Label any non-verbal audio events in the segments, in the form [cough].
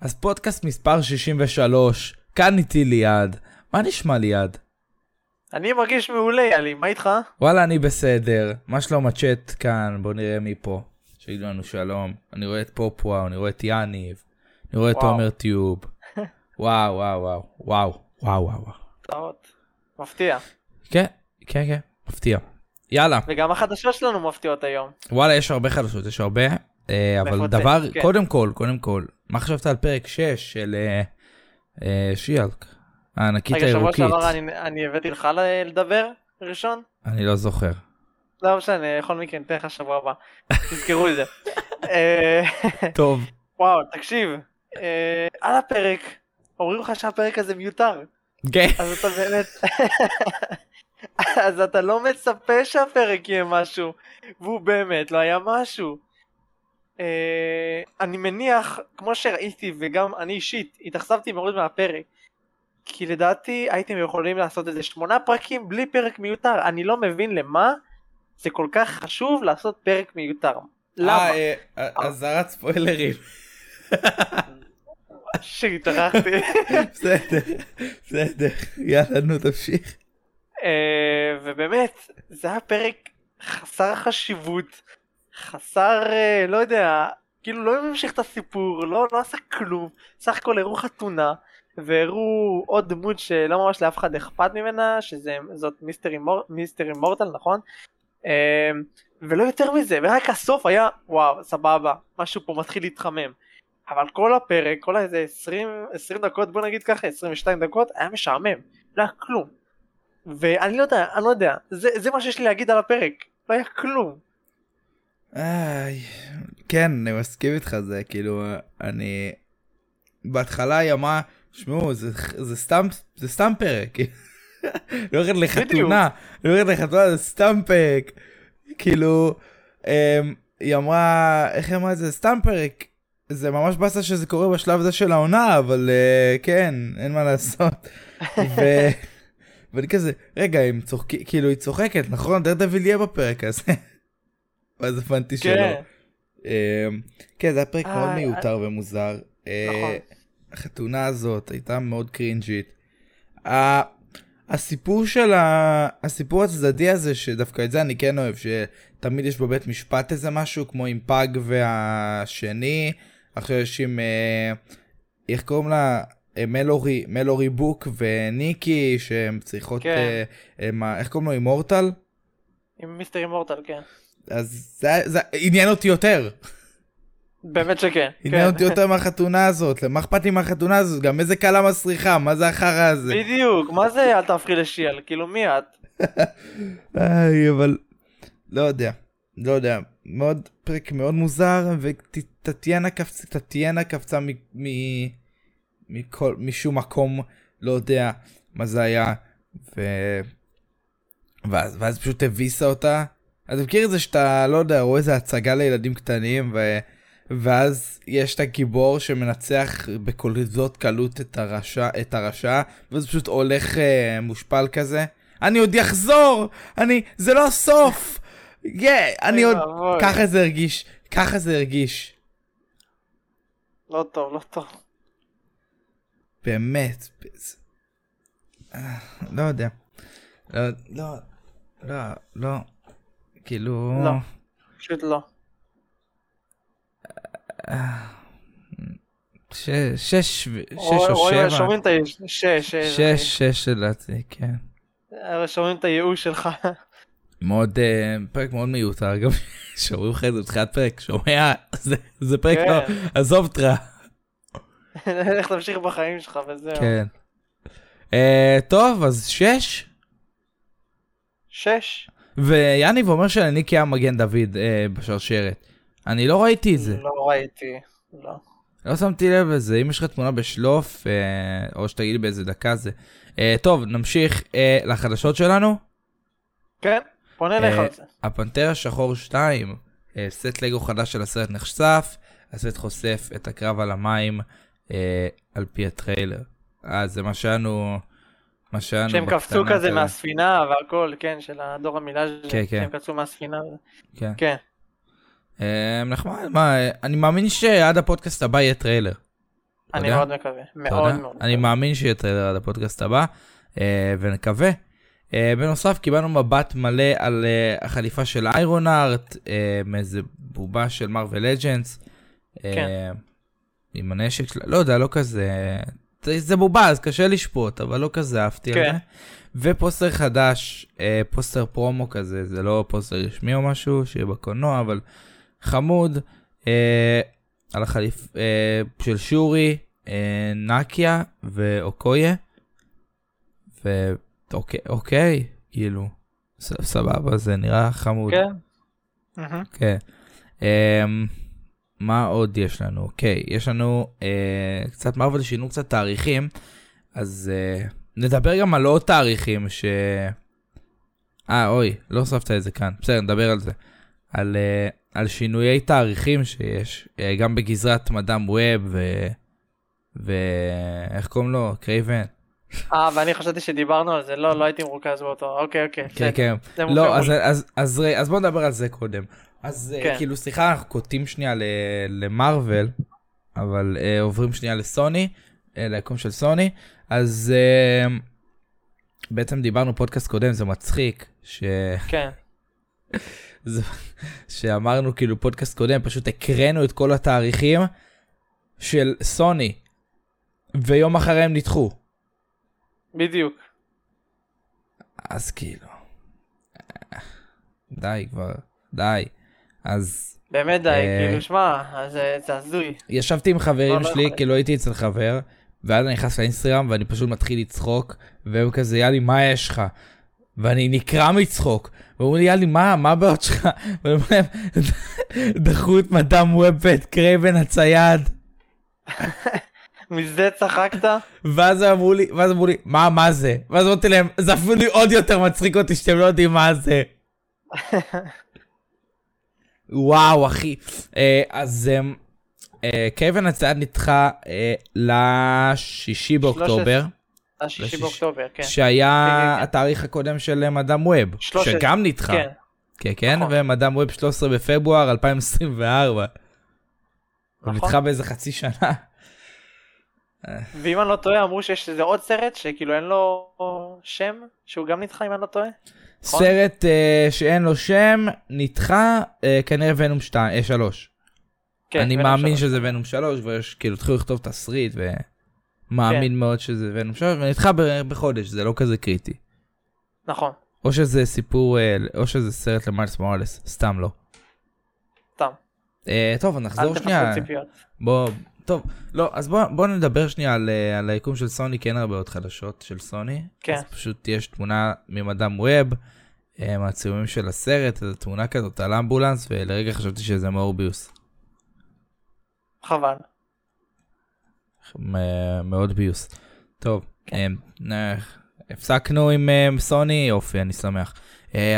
אז פודקאסט מספר 63, כאן איתי ליעד. מה נשמע ליעד? אני מרגיש מעולה, יאלי, מה איתך? וואלה, אני בסדר. מה שלום הצ'אט כאן? בוא נראה מי פה. שיגידו לנו שלום. אני רואה את פופוואו, אני רואה את יניב, אני רואה את. עומר טיוב. [laughs] וואו, וואו, וואו, וואו, וואו, וואו. מפתיע. כן, כן, כן, מפתיע. יאללה, וגם החדשות שלנו מפתיעות היום. וואלה, יש הרבה חדשות, יש הרבה. אה, אבל דבר, כן. קודם כל, קודם כל, מה חשבת על פרק 6 של אה, אה, שיאלק? הענקית רגע, שבוע הירוקית. שעבר אני- אני הבאתי לך לדבר ראשון? אני לא זוכר. לא משנה, בכל מקרה ניתן לך שבוע הבא. תזכרו את זה. [laughs] טוב. וואו, תקשיב. על הפרק, אומרים לך שהפרק הזה מיותר. כן. אז אתה באמת... [laughs] אז אתה לא מצפה שהפרק יהיה משהו, והוא באמת לא היה משהו. אה, אני מניח, כמו שראיתי וגם אני אישית התאכזבתי מאוד מהפרק, כי לדעתי הייתם יכולים לעשות איזה שמונה פרקים בלי פרק מיותר, אני לא מבין למה זה כל כך חשוב לעשות פרק מיותר. למה? אה, אה, אזהרת ספוילרים. שהתארחתי. בסדר, בסדר. יאללה, נו, תמשיך. אה, ובאמת זה היה פרק חסר חשיבות חסר אה, לא יודע כאילו לא המשיך את הסיפור לא לא עשה כלום סך הכל הראו חתונה והראו עוד דמות שלא ממש לאף אחד אכפת ממנה שזה זאת מיסטר אימור, אימורטל נכון? אה, ולא יותר מזה ורק הסוף היה וואו סבבה משהו פה מתחיל להתחמם. אבל כל הפרק כל איזה 20 20 דקות בוא נגיד ככה 22 דקות היה משעמם לא היה כלום ואני לא יודע, אני לא יודע, זה, זה מה שיש לי להגיד על הפרק, לא היה כלום. איי, כן, אני מסכים איתך, זה כאילו, אני... בהתחלה היא אמרה, שמעו, זה, זה סתם, זה סתם פרק. לא הולכת לחתונה, לא הולכת לחתונה, זה סתם פרק. כאילו, אמ, היא אמרה, איך היא אמרה את זה? סתם פרק. זה ממש באסה שזה קורה בשלב הזה של העונה, אבל אה, כן, אין מה לעשות. [laughs] ו... ואני כזה, רגע, הם צוחקים, כאילו היא צוחקת, נכון? דר דביל יהיה בפרק הזה. [laughs] ואז הבנתי שלא. כן. אמ, כן, זה היה פרק מאוד אה, מיותר ומוזר. אה, נכון. החתונה הזאת הייתה מאוד קרינג'ית. הסיפור של ה... הסיפור הצדדי הזה, שדווקא את זה אני כן אוהב, שתמיד יש בבית משפט איזה משהו, כמו עם פג והשני, עכשיו יש עם... אה, איך קוראים לה? אה, מלורי, מלורי בוק וניקי, שהן צריכות... כן. אה, אה, מה- איך קוראים לו? אימורטל? עם מיסטר אימורטל, כן. אז זה, זה עניין אותי יותר. באמת שכן. [laughs] עניין כן. אותי יותר מהחתונה הזאת, למה אכפת לי מהחתונה הזאת? גם איזה כלה מסריחה, מה זה החרא הזה? בדיוק, מה זה אל תהפכי לשיעל? כאילו מי את? [laughs] איי, אבל לא יודע, לא יודע, מאוד, פרק מאוד מוזר, וטטיאנה טטיאנה קפצה מ... מ... מכל, משום מקום, לא יודע מה זה היה, ו... ואז, ואז פשוט הביסה אותה. אתה מכיר את זה שאתה, לא יודע, רואה איזה הצגה לילדים קטנים, ו... ואז יש את הגיבור שמנצח בכל זאת קלות את הרשע, את הרשע, וזה פשוט הולך אה, מושפל כזה. אני עוד אחזור! אני, זה לא הסוף! yeah, אני עוד... ככה זה הרגיש, ככה זה הרגיש. לא טוב, לא טוב. באמת. אה, לא יודע. לא, לא, לא, לא. כאילו... לא. פשוט לא. שש שש רואים- או שבע. שומעים את ה... שש, שש. שש, שש לדעתי, כן. אה, שומעים את הייאוש שלך. מאוד, אה, פרק מאוד מיותר, גם [laughs] שאומרים לך את זה בתחילת פרק, שומע, זה- זה פרק כן. לא, עזוב אותך. [laughs] לך תמשיך בחיים שלך וזהו. כן. אה, טוב, אז שש. שש? ויאניב אומר שלניקי היה מגן דוד אה, בשרשרת. אני לא ראיתי את זה. לא ראיתי. לא. לא שמתי לב לזה, אם יש לך תמונה בשלוף, אה, או שתגיד לי באיזה דקה זה. אה, טוב, נמשיך אה, לחדשות שלנו. כן, בוא נלך אה, על זה. הפנתר השחור 2, אה, סט לגו חדש של הסרט נחשף, הסט חושף את הקרב על המים אה, על פי הטריילר. אה, זה מה שהיה מה שהיה שהם קפצו כזה מהספינה והכל, כן, של הדור המילאז' כן, כן. שהם קפצו מהספינה. כן. כן. אה, נחמד, מה, אני מאמין שעד הפודקאסט הבא יהיה טריילר. אני יודע? מאוד מקווה. מאוד? מאוד. אני מאמין שיהיה טריילר עד הפודקאסט הבא, אה, ונקווה. אה, בנוסף, קיבלנו מבט מלא על אה, החליפה של Ironheart, אה, מאיזה בובה של Marvel Legends. כן. עם הנשק שלה, לא יודע, לא כזה... זה, בובה, אז קשה לשפוט, אבל לא כזה אהבתי כן. על זה. ופוסטר חדש, אה, פוסטר פרומו כזה, זה לא פוסטר רשמי או משהו, שיהיה בקולנוע, אבל חמוד, אה, על החליפה, של שורי, אה, נקיה ואוקויה. ואוקיי, אוקיי, כאילו, סבבה, זה נראה חמוד. כן. כן. Um, מה עוד יש לנו? אוקיי, יש לנו uh, קצת מארוול שינו קצת תאריכים, אז uh, נדבר גם על עוד תאריכים ש... אה, אוי, לא הוספת את זה כאן. בסדר, נדבר על זה. על, uh, על שינויי תאריכים שיש, uh, גם בגזרת Madame Web ו... ואיך קוראים לו? קרייבן? אה, ואני חשבתי שדיברנו על זה, לא, לא הייתי מרוכז באותו, אוקיי, אוקיי. כן. כן. לא, אז. אז, אז, אז בוא נדבר על זה קודם. אז כן. כן. כאילו, סליחה, אנחנו קוטעים שנייה למארוול, אבל uh, עוברים שנייה לסוני, uh, ליקום של סוני. אז בעצם דיברנו פודקאסט קודם, זה מצחיק, ש... כן. [laughs] זה, שאמרנו כאילו פודקאסט קודם, פשוט הקראנו את כל התאריכים של סוני, ויום אחרי הם נדחו. בדיוק. אז כאילו, די כבר, די. אז באמת די, אה, כאילו, שמע, אז, אה, זה הזוי. ישבתי עם חברים לא, לא שלי. כאילו הייתי אצל חבר, ואז אני נכנס לאינסטגרם ואני פשוט מתחיל לצחוק, והם כזה, יאלי, מה יש לך? ואני נקרע מצחוק. ואומרים לי, יאלי, מה, מה הבעיות שלך? [laughs] ואני אומר להם, דחו את Madame Web ואת קרייבן הצייד. [laughs] מזה צחקת? ואז אמרו לי, ואז אמרו לי, מה, מה זה? ואז אמרתי להם, זה אפילו לי עוד יותר מצחיק אותי שאתם לא יודעים מה זה. [laughs] וואו, אחי. אה, אז אה, אה, קרייבן הצייד נדחה אה, לשישי באוקטובר. השישי. באוקטובר, כן. שהיה כן, כן. התאריך הקודם של Madame Web, שגם נדחה. כן. כן, כן, נכון. ו Madame Web 13 בפברואר 2024. הוא נכון. נדחה באיזה חצי שנה. ואם אני לא טועה, אמרו שיש איזה עוד סרט שכאילו אין לו שם, שהוא גם נדחה אם אני לא טועה. נכון. סרט אה, שאין לו שם, נדחה, אה, כנראה ונום 2, אה, 3. כן, אני מאמין שלוש. שזה ונום 3, ויש, כאילו, התחילו לכתוב תסריט, ומאמין כן. מאוד שזה ונום 3, ונדחה ב- בחודש, זה לא כזה קריטי. נכון, או שזה סיפור, אה, או שזה סרט למיילס מוראלס, סתם לא. סתם. אה, טוב, נחזור שנייה. בוא, טוב, לא, אז בוא, בוא נדבר שנייה על, אה, על היקום של סוני, כי אין הרבה עוד חדשות של סוני. כן. אז פשוט יש תמונה ממדאם ווב, אה, מהצילומים של הסרט, איזו תמונה כזאת על אמבולנס, ולרגע חשבתי שזה מאורביוס. חבל. מאוד ביוס. טוב, אה, אה, הפסקנו עם סוני, יופי, אני שמח.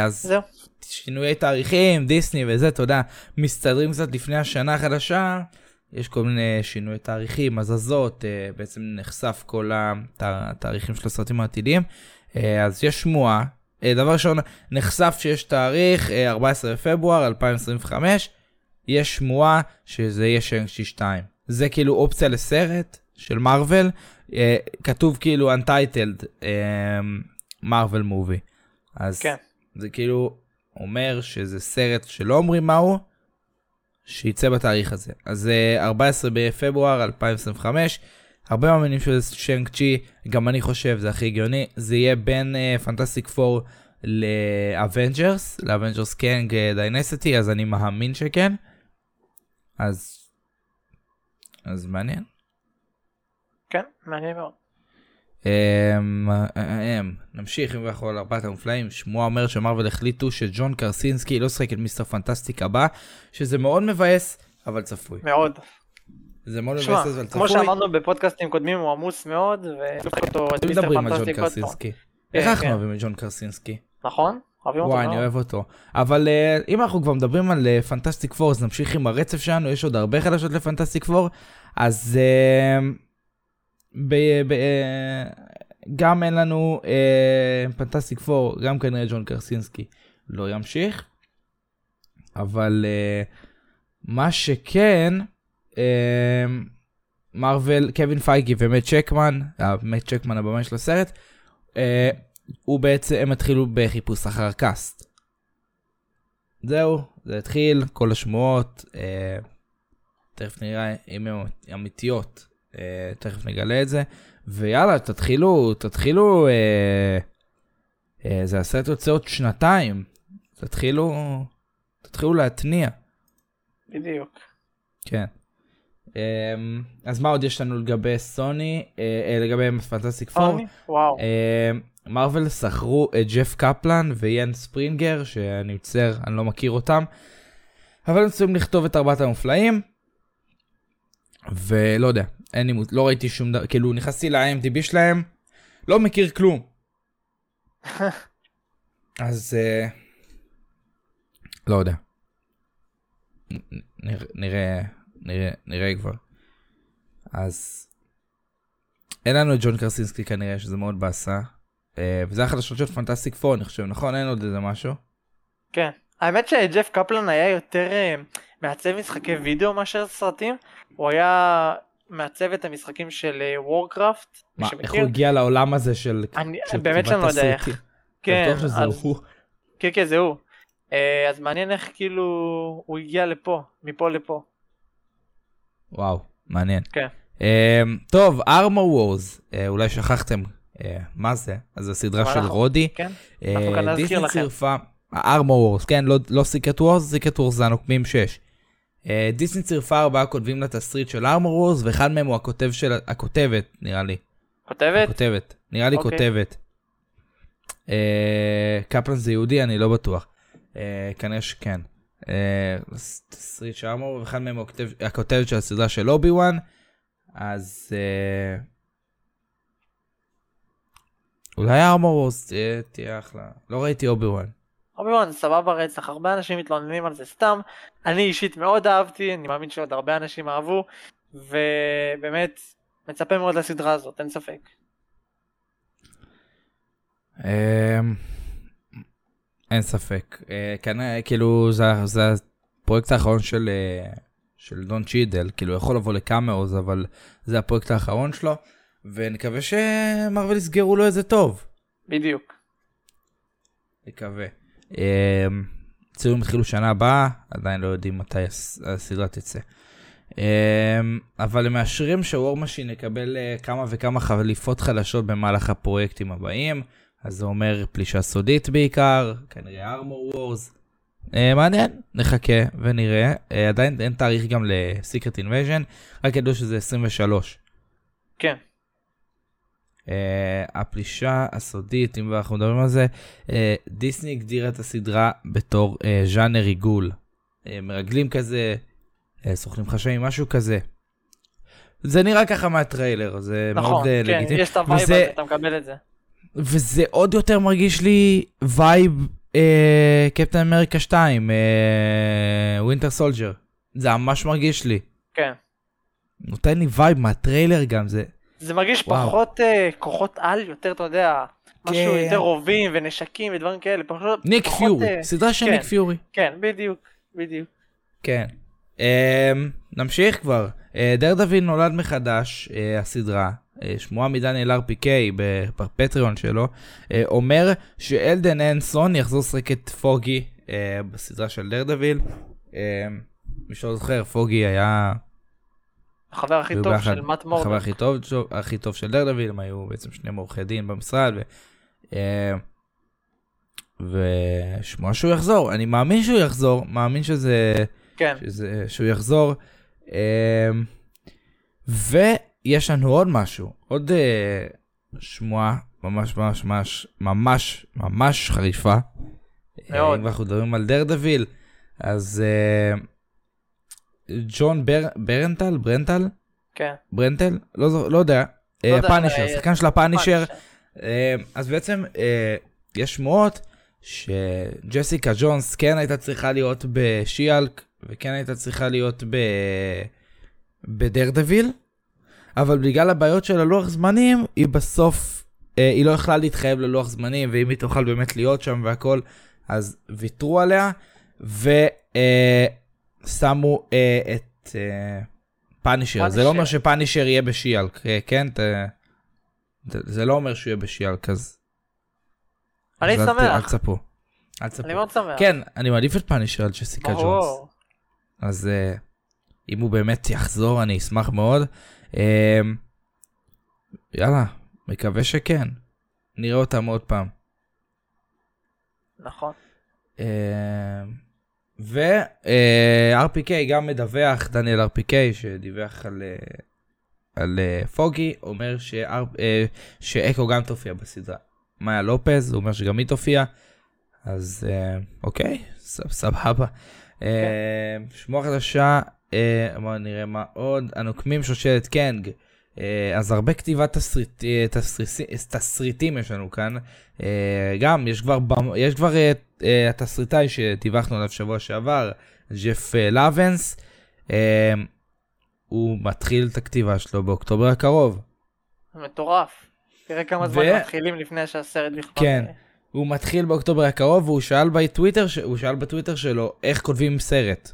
אז זהו. שינויי תאריכים, דיסני וזה, יודע, מסתדרים קצת לפני השנה החדשה, יש כל מיני שינויי תאריכים, הזזות, אה, בעצם נחשף כל הת- התאריכים של הסרטים העתידיים. אה, אז יש שמועה, אה, דבר ראשון, נחשף שיש תאריך, אה, 14 בפברואר 2025, יש שמועה שזה יהיה שיינג-צ'י 2. זה כאילו אופציה לסרט של מארוול, כתוב כאילו Untitled מארוול מובי. אז כן. זה כאילו אומר שזה סרט שלא אומרים מהו, שייצא בתאריך הזה. אז אה, 14 בפברואר 2025, הרבה מאמינים שזה שיינג צ'י, גם אני חושב, זה הכי הגיוני, זה יהיה בין Fantastic Four ל Avengers, ל Avengers Kang Dynasty, אז אני מאמין שכן. אז... אז מעניין. כן, מעניין מאוד. אמ, נמשיך אם אנחנו על ארבעת המופלאים שמועה אומרת שמרוויל החליטו שג'ון קרסינסקי לא ישחק את מיסטר פנטסטיק הבא שזה מאוד מבאס אבל צפוי מאוד. זה מאוד מבאס אבל כמו צפוי. שאמרנו בפודקאסטים קודמים הוא עמוס מאוד, מדברים על ג'ון. קרסינסקי. כן, איך אנחנו כן. אוהבים את ג'ון קרסינסקי? נכון? וואי, אני. אוהב אותו. אבל אה, אם אנחנו כבר מדברים על Fantastic Four, אז נמשיך עם הרצף שלנו, יש עוד הרבה חדשות ל Fantastic Four. אז אה, ב- ב- אה, גם אין לנו Fantastic Four, גם כנראה ג'ון קרסינסקי לא ימשיך. אבל אה, מה שכן, אה, מרוויל, קווין פייגי ומט שאקמן, אה, מט שאקמן הבמאי של הסרט, אה, הוא בעצם, הם התחילו בחיפוש אחר cast. זהו, זה התחיל, כל השמועות, אה, תכף נראה אם הן אמיתיות, אה, תכף נגלה את זה, ויאללה, תתחילו, תתחילו, אה, אה, זה הסרט יוצא עוד שנתיים, תתחילו, תתחילו להתניע, בדיוק. כן. אה, אז מה עוד יש לנו לגבי סוני, אה, אה, לגבי פנטסטיק פור? וואו. אה, מרוויל שכרו את ג'ף קפלן ויאן ספרינגר, שאני מצטער, אני לא מכיר אותם, אבל הם צריכים לכתוב את ארבעת המופלאים, ולא יודע, אין לי, מות- לא ראיתי שום דבר, כאילו נכנסתי ל-IMDb שלהם, לא מכיר כלום. [laughs] אז אה, לא יודע. נראה, נראה, נראה כבר. אז אין לנו את ג'ון קרסינסקי כנראה, שזה מאוד באסה. אה, וזה החדשות של פנטסטיק פור, אני חושב, נכון? אין עוד איזה משהו? כן. האמת שג'ף קפלן היה יותר אה, מעצב משחקי וידאו מאשר סרטים. הוא היה מעצב את המשחקים של וורקראפט. מה, איך הוא הגיע לעולם הזה של אני של באמת שאני לא יודע איך. כן, אז- הוא. כן, כן, זה הוא. אה, אז מעניין איך כאילו הוא הגיע לפה, מפה לפה. וואו, מעניין. כן. אה, טוב, ארמור וורז, אולי שכחתם אה, מה זה, אז זו סדרה של אנחנו- רודי. כן? אנחנו כאן אה, נזכיר דיסני לכם. צירפה, Armor Wars, כן, לא- לא Secret Wars, Secret Wars זה הנוקמים 6. דיסני צירפה ארבעה כותבים לתסריט של Armor Wars, ואחד מהם הוא הכותב של, הכותבת, נראה לי. כותבת? כותבת, נראה לי אוקיי. כותבת. אה, קפלן זה יהודי, אני לא בטוח. אה, כנראה שכן. אה, תסריט של Armor, ואחד מהם הוא הכותב- הכותבת של הסדרה של אובי וואן, אז אה, אולי ארמור וורס תהיה אחלה. לא ראיתי אובי וואן. אובי סבבה רצח, הרבה אנשים מתלוננים על זה סתם. אני אישית מאוד אהבתי, אני מאמין שעוד הרבה אנשים אהבו, ובאמת מצפה מאוד לסדרה הזאת, אין ספק. אמ, אין ספק. אה, כנראה, כאילו, זה, הפרויקט האחרון של, אה, של דון צ'ידל, כאילו, יכול לבוא ל cameos, אבל זה הפרויקט האחרון שלו, ונקווה שמרוויל יסגרו לו את זה טוב. בדיוק. נקווה. אמ, צילום התחילו שנה הבאה, עדיין לא יודעים מתי הס- הסדרה תצא. אמ, אבל הם מאשרים ש War Machine יקבל אה, כמה וכמה חליפות חדשות במהלך הפרויקטים הבאים, אז זה אומר פלישה סודית בעיקר, כנראה Armor Wars. מעניין, נחכה ונראה. אה, עדיין אין תאריך גם ל Secret Invasion, רק ידעו שזה 23. כן. אה, הפלישה הסודית, אם אנחנו מדברים על זה, אה, דיסני הגדירה את הסדרה בתור אה, ז'אנר ריגול. אה, מרגלים כזה, אה, סוכנים חשאיים, משהו כזה. זה נראה ככה מהטריילר, זה נכון, מאוד אה, כן, לגיטימי. יש את הווייב וזה- הזה, אתה מקבל את זה. וזה עוד יותר מרגיש לי וייב קפטן אמריקה 2, Winter Soldier. זה ממש מרגיש לי. כן. נותן לי וייב מהטריילר גם, זה... זה מרגיש וואו. פחות אה, כוחות על, יותר, אתה יודע, משהו כן. יותר רובים ונשקים ודברים כאלה. פחות, ניק פחות, פיורי, אה, סדרה של כן. ניק פיורי. כן, בדיוק, בדיוק. כן. אמ, נמשיך כבר. דרדוויל נולד מחדש, אה, הסדרה, אה, שמועה מדניאל RPK בפטריון שלו, uh, אומר שאלדן אנסון יחזור לשחק את פוגי uh, בסדרה של דר דביל. Uh, מי שלא זוכר, פוגי היה החבר הכי טוב של מאט החבר מורדוק. הכי טוב, הכי טוב של דר דביל, הם היו בעצם שני עורכי דין במשרד. ו... אה, ושמועה שהוא יחזור, אני מאמין שהוא יחזור, מאמין שזה... כן, שזה, שהוא יחזור. אמ, ויש לנו עוד משהו, עוד אה, שמועה ממש ממש ממש ממש ממש חריפה. מאוד. אה, אם אנחנו מדברים על דר דביל, אז אה, ג'ון בר, ברנטל? ברנטל? כן. ברנטל? לא, לא יודע. לא יודע, פאנישר, שחקן של הפאנישר. פאנישר. אה, אז בעצם אה, יש שמועות שג'סיקה ג'ונס כן הייתה צריכה להיות בשיאלק וכן הייתה צריכה להיות ב... בדרדוויל, אבל בגלל הבעיות של הלוח זמנים היא בסוף, אה, היא לא יכלה להתחייב ללוח זמנים ואם היא תוכל באמת להיות שם והכל, אז ויתרו עליה ושמו אה, את אה, פאנישר. זה לא אומר פאנישר. שפאנישר יהיה בשיאלק, אה, כן? ת... זה- זה לא אומר שהוא יהיה בשיאלק, אז... אני אז אל ת- אל שמח. תצפו. אל תצפו. אני מאוד שמח. כן, אני מעדיף את פאנישר על ג'סיקה ג'ונס. אז uh, אם הוא באמת יחזור, אני אשמח מאוד. Uh, יאללה, מקווה שכן. נראה אותם עוד פעם. נכון. ו-RPK גם מדווח, דניאל RPK שדיווח על, אה, על אה, פוגי, אומר ש-R- אה, שאקו גם תופיע בסדרה. מאיה לופז, הוא אומר שגם היא תופיע, אז אוקיי, סב- סבבה. אה, שמועה חדשה, אה, בואו נראה מה עוד, הנוקמים שושלת קנג. אה, אז הרבה כתיבת תסריט, אה, תסריסי- תסריטים יש לנו כאן. אה, גם יש כבר, יש כבר התסריטאי שדיווחנו עליו שבוע שעבר, ג'ף לאבנס, הוא מתחיל את הכתיבה שלו באוקטובר הקרוב. מטורף. תראה כמה ו- זמן מתחילים לפני שהסרט בכלל... כן. הוא מתחיל באוקטובר הקרוב והוא שאל בטוויטר, הוא שאל בטוויטר שלו איך כותבים סרט.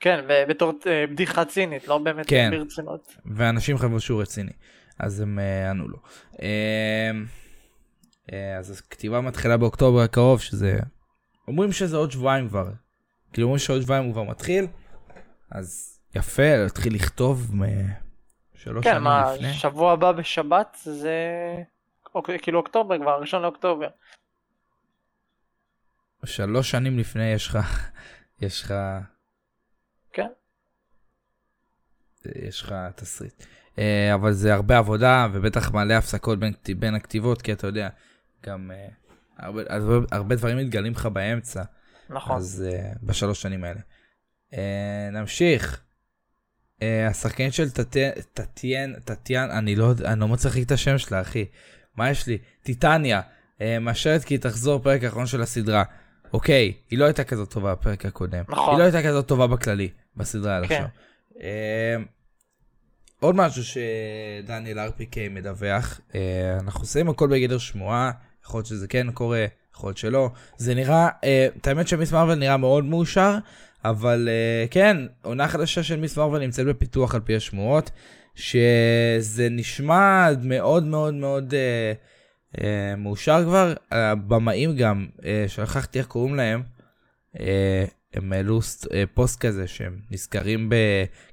כן, בתור אה, בדיחה צינית, לא באמת כן. ברצינות. ואנשים חשבו שהוא רציני, אז הם אה, ענו לו. אה, אה, אז הכתיבה מתחילה באוקטובר הקרוב, שזה... אומרים שזה עוד שבועיים כבר. כאילו אומרים שעוד שבועיים הוא כבר מתחיל, אז יפה, להתחיל לכתוב מ- שלוש כן, שנים מה, לפני. שבוע הבא בשבת זה... אוק- כאילו אוקטובר כבר, ראשון לאוקטובר. שלוש שנים לפני יש לך... יש לך... כן. יש לך תסריט. אה, אבל זה הרבה עבודה ובטח מלא הפסקות בין, בין הכתיבות כי אתה יודע גם אה, הרבה, הרבה, הרבה דברים מתגלים לך באמצע נכון. אז אה, בשלוש שנים האלה. נמשיך. השחקנית של טט- טטיאן טטיאן אני לא יודע אני לא מצליח להגיד את השם שלה אחי מה יש לי טיטניה מאשרת כי תחזור פרק האחרון של הסדרה. אוקיי היא לא הייתה כזאת טובה בפרק הקודם. נכון. היא לא הייתה כזאת טובה בכללי בסדרה עד כן. עכשיו. אה, עוד משהו שדניאל RPK מדווח, אה, אנחנו עושים הכל בגדר שמועה, יכול להיות שזה כן קורה, יכול להיות שלא. זה נראה, אה, את האמת שמיס מרוויל נראה מאוד מאושר, אבל אה, כן, עונה חדשה של מיס מרוויל נמצאת בפיתוח על פי השמועות, שזה נשמע מאוד מאוד מאוד אה, אה, מאושר כבר. הבמאים גם, אה, שכחתי איך קוראים להם, אה, הם העלו אה, פוסט כזה שהם נזכרים ב...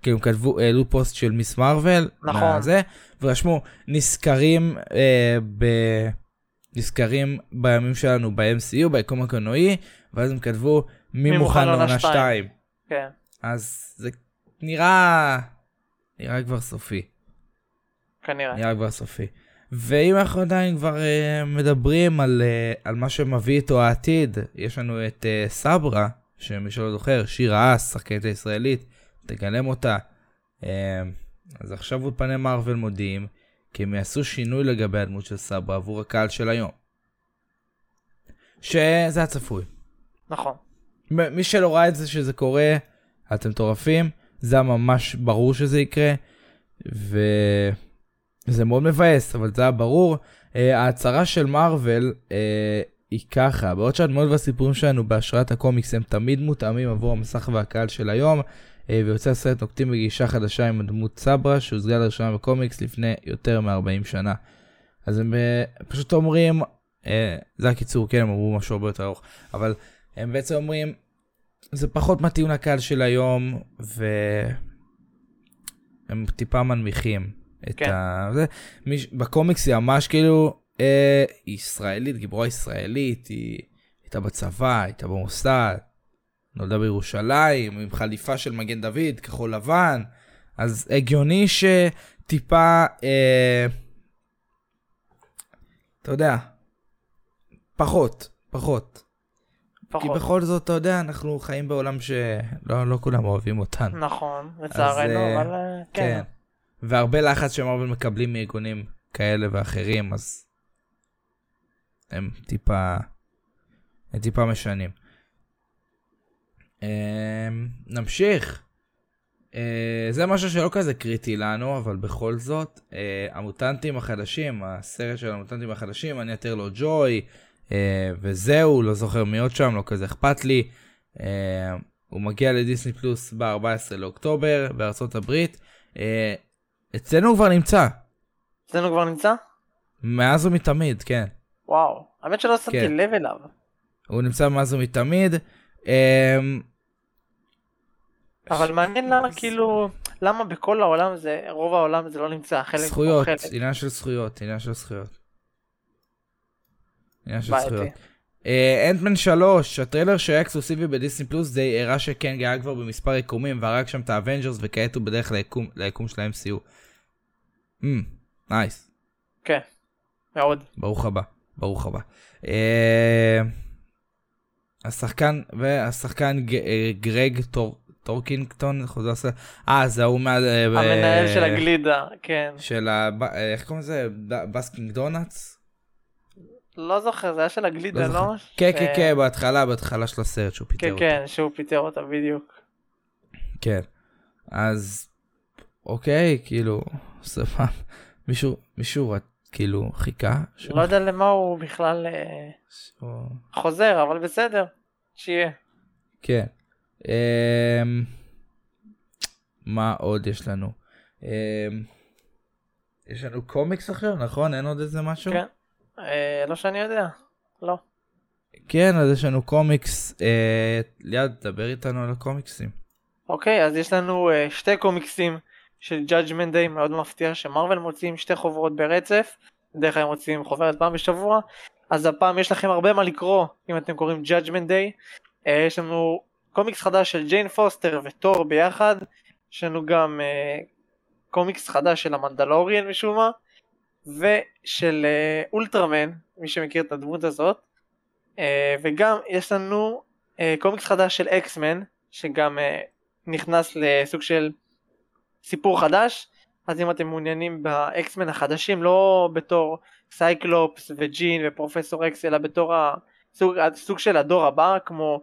כאילו הם כתבו, העלו פוסט של מיס מרוויל. נכון. מהזה, ורשמו נזכרים אה, ב... נזכרים בימים שלנו ב-MCU, ביקום הקולנועי, ואז הם כתבו מי מוכן לעונה 2. כן. אז זה נראה... נראה כבר סופי. כנראה. נראה כבר סופי. ואם אנחנו עדיין כבר uh, מדברים על, uh, על מה שמביא איתו העתיד, יש לנו את uh, סברה, שמי שלא זוכר, שיר האס, שחקנית הישראלית, תגלם אותה. Uh, אז עכשיו אולפני מארוול מודיעים כי הם יעשו שינוי לגבי הדמות של סברה עבור הקהל של היום. שזה הצפוי. נכון. מי שלא ראה את זה שזה קורה, אתם מטורפים, זה היה ממש ברור שזה יקרה, וזה מאוד מבאס, אבל זה היה ברור. Uh, ההצהרה של מארוול uh, היא ככה, בעוד שהדמות והסיפורים שלנו בהשראת הקומיקס הם תמיד מותאמים עבור המסך והקהל של היום, uh, ויוצא הסרט נוקטים בגישה חדשה עם הדמות סברה שהוצגה לראשונה בקומיקס לפני יותר מ-40 שנה. אז הם uh, פשוט אומרים, uh, זה הקיצור, כן, הם אמרו משהו הרבה יותר ארוך, אבל הם בעצם אומרים, זה פחות מתאים לקהל של היום, והם טיפה מנמיכים את כן. ה... זה. מיש... בקומיקס היא ממש כאילו אה, היא ישראלית, גיבורה ישראלית, היא הייתה בצבא, הייתה במוסד, נולדה בירושלים, עם חליפה של מגן דוד, כחול לבן, אז הגיוני שטיפה, אה, אתה יודע, פחות, פחות. כי פחות. בכל זאת, אתה יודע, אנחנו חיים בעולם שלא לא כולם אוהבים אותנו. נכון, לצערנו, אה, אבל אה, כן. כן. והרבה לחץ שמרוויל מקבלים מארגונים כאלה ואחרים, אז הם טיפה, הם טיפה משנים. אמ, נמשיך. אה, זה משהו שלא כזה קריטי לנו, אבל בכל זאת, אה, המוטנטים החדשים, הסרט של המוטנטים החדשים, אני אתר לו ג'וי, אה, וזהו, לא זוכר מי עוד שם, לא כזה אכפת לי. אה, הוא מגיע לדיסני פלוס ב-14 לאוקטובר בארצות הברית. אה, אצלנו הוא כבר נמצא, אצלנו כבר נמצא? מאז ומתמיד, כן. וואו. האמת שלא שמתי כן. לב אליו. הוא נמצא מאז ומתמיד. אה, אבל מעניין למה כאילו, למה בכל העולם זה, רוב העולם זה לא נמצא, חלק זכויות, חלק. עניין של זכויות, עניין של זכויות. עניין של. זכויות. אנטמן 3, הטריילר שהיה אקסקלוסיבי ב Disney Plus Day הראה שקנג היה כבר במספר יקומים והרג שם את ה Avengers וכעת הוא בדרך ליקום, ליקום של ה-MCU. אמ, נייס, כן, מאוד. ברוך הבא, ברוך הבא. אה, השחקן, והשחקן אה, גרג טור, טורקינגטון, הוא עושה? אה, זה ההוא מה... אה, המנהל של הגלידה, כן. של ה... איך קוראים לזה? בסקין רובינס? לא זוכר, זה היה של הגלידה, לא לא? כן, כן, כן, בהתחלה, בהתחלה של הסרט שהוא פיטר כן, אותו. כן, שהוא פיטר אותה בדיוק. כן. אז, אוקיי, כאילו, סבבה. מישהו, מישהו כאילו, חיכה? שהוא- לא יודע למה הוא בכלל אה, שהוא- חוזר, אבל בסדר, שיהיה. כן. אמ, מה עוד יש לנו? אמ, יש לנו קומיקס עכשיו, נכון? אין עוד איזה משהו? כן. אה, לא שאני יודע, לא. כן, אז יש לנו קומיקס. אה, ליעד, דבר איתנו על הקומיקסים. אוקיי, אז יש לנו אה, שתי קומיקסים של Judgment Day, מאוד מפתיע שמרוויל מוציאים שתי חוברות ברצף, בדרך כלל הם מוציאים חוברת פעם בשבוע, אז הפעם יש לכם הרבה מה לקרוא אם אתם קוראים Judgment Day. אה, יש לנו קומיקס חדש של ג'יין פוסטר וטור ביחד, יש לנו גם אה, קומיקס חדש של המנדלוריאן משום מה, ושל אה, אולטרמן, מי שמכיר את הדמות הזאת, אה, וגם יש לנו אה, קומיקס חדש של אקסמן, שגם אה, נכנס לסוג של סיפור חדש, אז אם אתם מעוניינים באקסמן החדשים, לא בתור סייקלופס וג'ין ופרופסור אקס, אלא בתור הסוג, הסוג של הדור הבא, כמו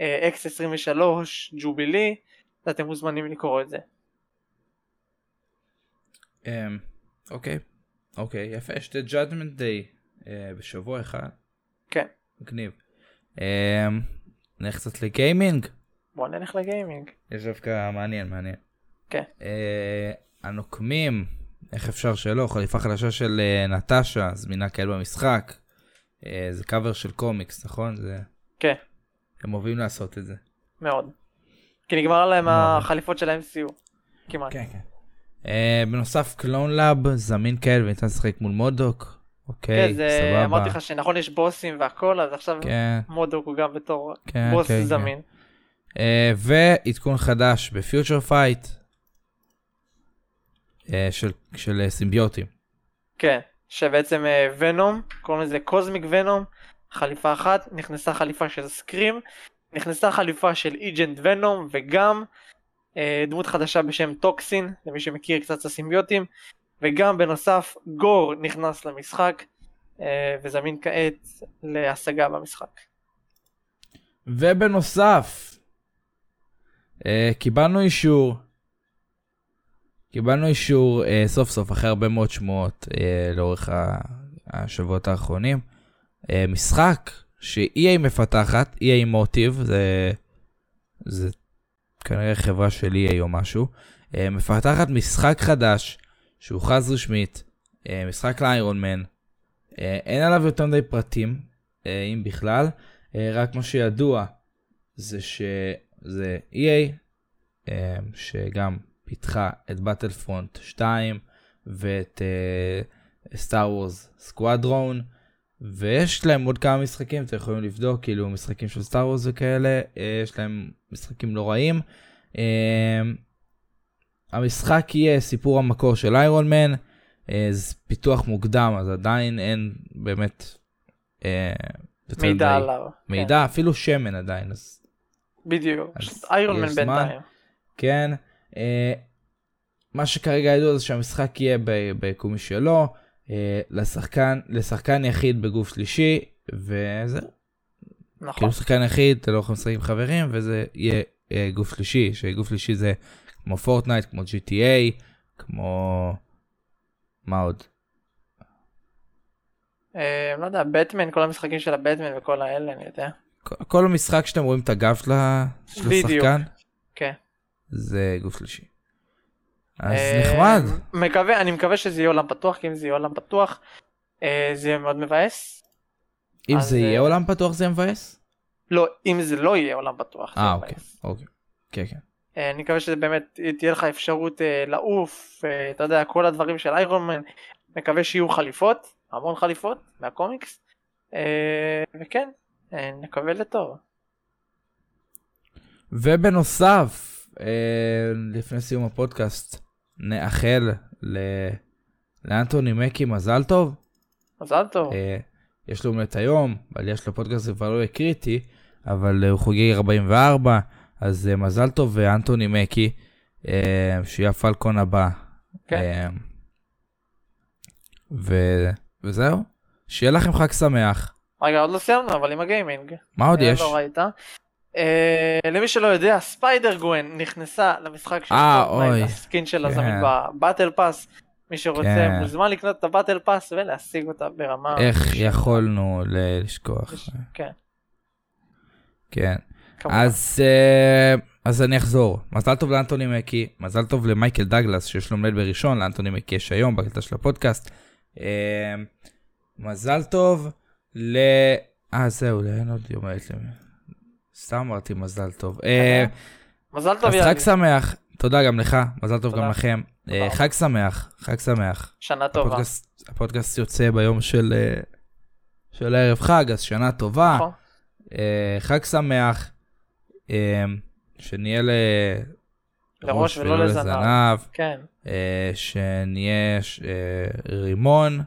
אה, אקס 23, ג'ובילי, אתם מוזמנים לקרוא את זה. אמ, אוקיי, אוקיי, יפה, יש את Judgment Day אה, בשבוע אחד. כן. מגניב. אמ, נלך קצת לגיימינג. בואו נלך לגיימינג. יש דווקא מעניין, מעניין. כן. הנוקמים, איך אפשר שלא, חליפה חדשה של אה, נטשה, זמינה כאל במשחק. אה, זה קאבר של קומיקס, נכון? זה... כן, הם אוהבים לעשות את זה. מאוד. כי נגמר להם. החליפות של ה-MCU. כמעט. כן. אה, בנוסף Cloning Lab זמין כעת וניתן לשחק מול מודוק. אוקיי, כן, זה סבבה. אמרתי לך שנכון יש בוסים והכל, אז עכשיו כן, מודוק הוא גם בתור כן, בוס כן, זמין. כן. אה, ועדכון חדש ב Future Fight. אה, של, של אה, סימביוטים. כן, שבעצם אה, ונום, קוראים לזה Cosmic Venom, חליפה אחת, נכנסה חליפה של סקרים, נכנסה חליפה של איג'נט ונום וגם אה, דמות חדשה בשם טוקסין, למי שמכיר קצת את הסימביוטים, וגם בנוסף גור נכנס למשחק אה, וזמין כעת להשגה במשחק. ובנוסף, קיבלנו אישור. קיבלנו אישור uh, סוף סוף אחרי הרבה מאוד שמועות uh, לאורך ה- השבועות האחרונים. Uh, משחק ש-EA מפתחת, EA מוטיב, זה, זה כנראה חברה של EA או משהו, uh, מפתחת משחק חדש שהוכרז רשמית, uh, משחק לאיירון מן, uh, אין עליו יותר מדי פרטים, uh, אם בכלל, uh, רק מה שידוע זה שזה EA, uh, שגם פיתחה את באטלפרונט 2 ואת סטאר וורס סקוואדרון ויש להם עוד כמה משחקים אתם יכולים לבדוק כאילו משחקים של סטאר וורס וכאלה אה, יש להם משחקים לא רעים. אה, המשחק יהיה סיפור המקור של איירון מן אה, זה פיתוח מוקדם אז עדיין אין באמת יותר מידע עליו. מידע, אפילו שמן עדיין, אז כן, בדיוק. איירון מן. בינתיים. כן. אה, מה שכרגע ידוע זה שהמשחק יהיה ביקום משלו, אה, לשחקן, לשחקן יחיד בגוף שלישי, וזהו. נכון. כאילו שחקן יחיד, אתה לא יכול לשחק עם חברים, וזה יהיה אה, גוף שלישי, שגוף שלישי זה כמו פורטנייט, כמו GTA, כמו... מה עוד? לא יודע, בטמן, כל המשחקים של הבטמן וכל האלה, אני יודע. כל- כל המשחק שאתם רואים את הגב של. השחקן, כן. זה גוף שלישי. אז אה, נחמד. מקווה, אני מקווה שזה יהיה עולם פתוח, כי אם זה יהיה עולם פתוח, אה, זה יהיה מאוד מבאס. אם זה יהיה אה, עולם פתוח זה מבאס? לא, אם זה לא יהיה עולם פתוח, זה אה, אוקיי. אוקיי. כן, כן. אני מקווה שזה באמת תהיה לך אפשרות לעוף, אתה יודע, כל הדברים של איירון מן, מקווה שיהיו חליפות, המון חליפות מהקומיקס, וכן, נקווה לטוב. ובנוסף, לפני סיום הפודקאסט, נאחל ל- לאנטוני מקי מזל טוב. מזל טוב. אה, יש לו באמת היום, אבל יש לו פודקאסט זה כבר לא יהיה קריטי, אבל אה, הוא חוגג 44, אז אה, מזל טוב ואנטוני מקי, אה, שיהיה הפלקון הבא. כן. אה, ו- וזהו, שיהיה לכם חג שמח. רגע, עוד לא סיימנו, אבל עם הגיימינג. מה עוד אה, יש? לא ראית. אה, למי שלא יודע, ספיידר גוון נכנסה למשחק של אה, פורטנייט. ה skin שלה כן. זמין ב battle pass. מי שרוצה כן. מוזמן לקנות את ה battle pass ולהשיג אותה ברמה... איך יכולנו לשכוח? כן, כן. כמובן. אז, אה, אז אני אחזור. מזל טוב לאנטוני מקי, מזל טוב למייקל דגלס שיש לו מנהל בראשון, לאנטוני מקי יש היום בקטע של הפודקאסט. אה, מזל טוב ל... אה זהו, אין עוד יום הולדת. סתם אמרתי מזל טוב. אה, מזל טוב אז יאללה, חג שמח, תודה גם לך, מזל טוב. גם לכם. אה. חג שמח, חג שמח. שנה טובה. הפודקאסט, יוצא ביום של, אה, של ערב חג, אז שנה טובה. נכון. חג שמח, שנהיה. לראש ולא לזנב. כן, שנהיה רימון,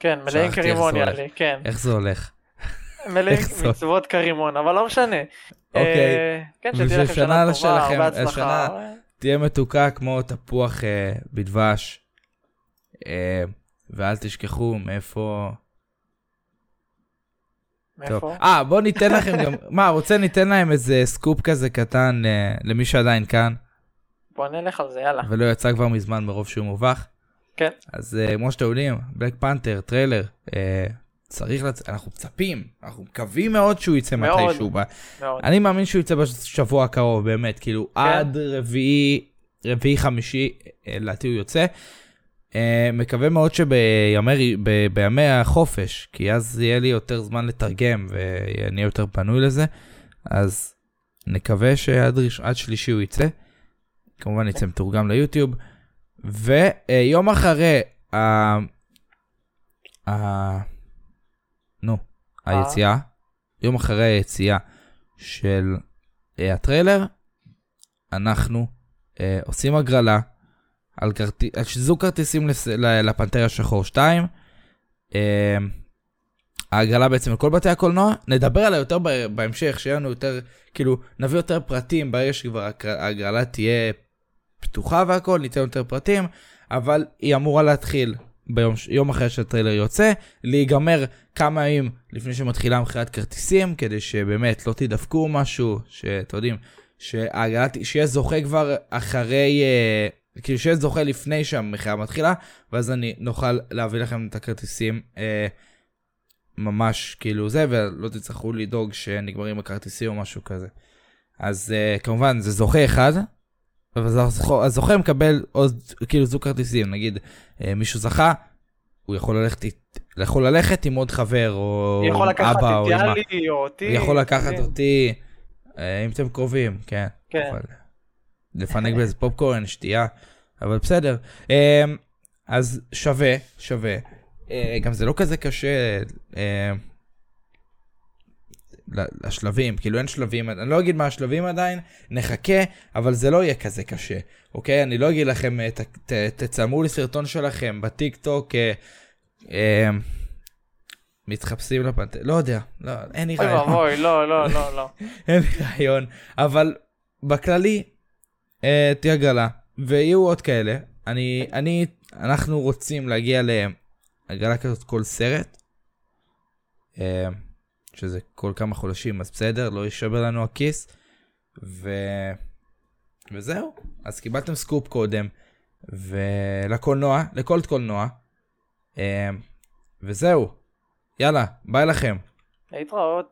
כן, מלאים כרימון יאללה. כן. איך זה הולך? מלאים מצוות כרימון, אבל לא משנה. אוקיי. אה, כן, שתהיה לכם שנה טובה, הרבה הצלחה. השנה- תהיה מתוקה כמו תפוח אה, בדבש, אה, ואל תשכחו מאיפה... מאיפה? אה, בוא ניתן לכם גם... [laughs] מה, רוצה ניתן להם איזה סקופ כזה קטן למי שעדיין כאן, בוא נלך על זה, יאללה. ולא יצא כבר מזמן מרוב שהוא מובך. כן. אז כמו שאתם יודעים, בלק פנתר, טריילר, צריך לצ... אנחנו מצפים, אנחנו מקווים מאוד שהוא יצא מאוד. מתישהו. ב... מאוד. אני מאמין שהוא יצא בשבוע הקרוב, באמת, כאילו, כן. עד רביעי, רביעי חמישי, אה, לדעתי הוא יוצא. אה, מקווה מאוד שבימי ב- בימי החופש, כי אז יהיה לי יותר זמן לתרגם ואני יותר פנוי לזה, אז נקווה שעד ראש... שלישי הוא יצא. כמובן יצא מתורגם ליוטיוב. ויום אחרי ה... ה... נו, היציאה, יום אחרי היציאה של אה, הטריילר, אנחנו אה, עושים הגרלה על, כרט... על שיזוג כרטיסים לס... לפנתר השחור 2. אה, ההגרלה בעצם לכל בתי הקולנוע, נדבר עליה יותר בהמשך, שיהיה לנו יותר, כאילו, נביא יותר פרטים ברגע שכבר ההגרלה תהיה פתוחה והכל, ניתן יותר פרטים, אבל היא אמורה להתחיל ביום יום אחרי שהטריילר יוצא, להיגמר כמה ימים לפני שמתחילה מכירת כרטיסים, כדי שבאמת לא תדפקו משהו, שאתם יודעים, שההגרלה, ת- שיהיה זוכה כבר אחרי, אה, כאילו שיהיה זוכה לפני שהמכירה מתחילה, ואז אני נוכל להביא לכם את הכרטיסים אה, ממש כאילו זה, ולא תצטרכו לדאוג שנגמרים הכרטיסים או משהו כזה. אז אה, כמובן זה זוכה אחד, אז הזוכה- מקבל עוד כאילו זוג כרטיסים, נגיד אה, מישהו זכה, הוא יכול ללכת, יכול ללכת עם עוד חבר, או יכול לקחת אבא, את או אמא. יאלי או אותי. הוא יכול לקחת כן. אותי, אה, אם אתם קרובים, כן. כן. אבל לפנק באיזה פופקורן, שתייה, אבל בסדר. אה, אז שווה, שווה. גם זה לא כזה קשה לשלבים, כאילו אין שלבים, אני לא אגיד מה השלבים עדיין, נחכה, אבל זה לא יהיה כזה קשה, אוקיי? אני לא אגיד לכם, אה, ת- ת- תצלמו לי סרטון שלכם בטיק טוק, אה, אה, מתחפשים לפנתר, לא יודע, לא, אין לי אוי רעיון, ואבוי, לא, לא, לא, לא. [laughs] אין לי רעיון, אבל בכללי, אה, תהיה הגרלה, ויהיו עוד כאלה, אני, אני, אנחנו רוצים להגיע להגרלה כזאת כל סרט, אה, שזה כל כמה חודשים, אז בסדר, לא יישבר לנו הכיס, ו... וזהו, אז קיבלתם סקופ קודם, ולקולנוע, לכל קולנוע, אה, וזהו, יאללה, ביי לכם. להתראות.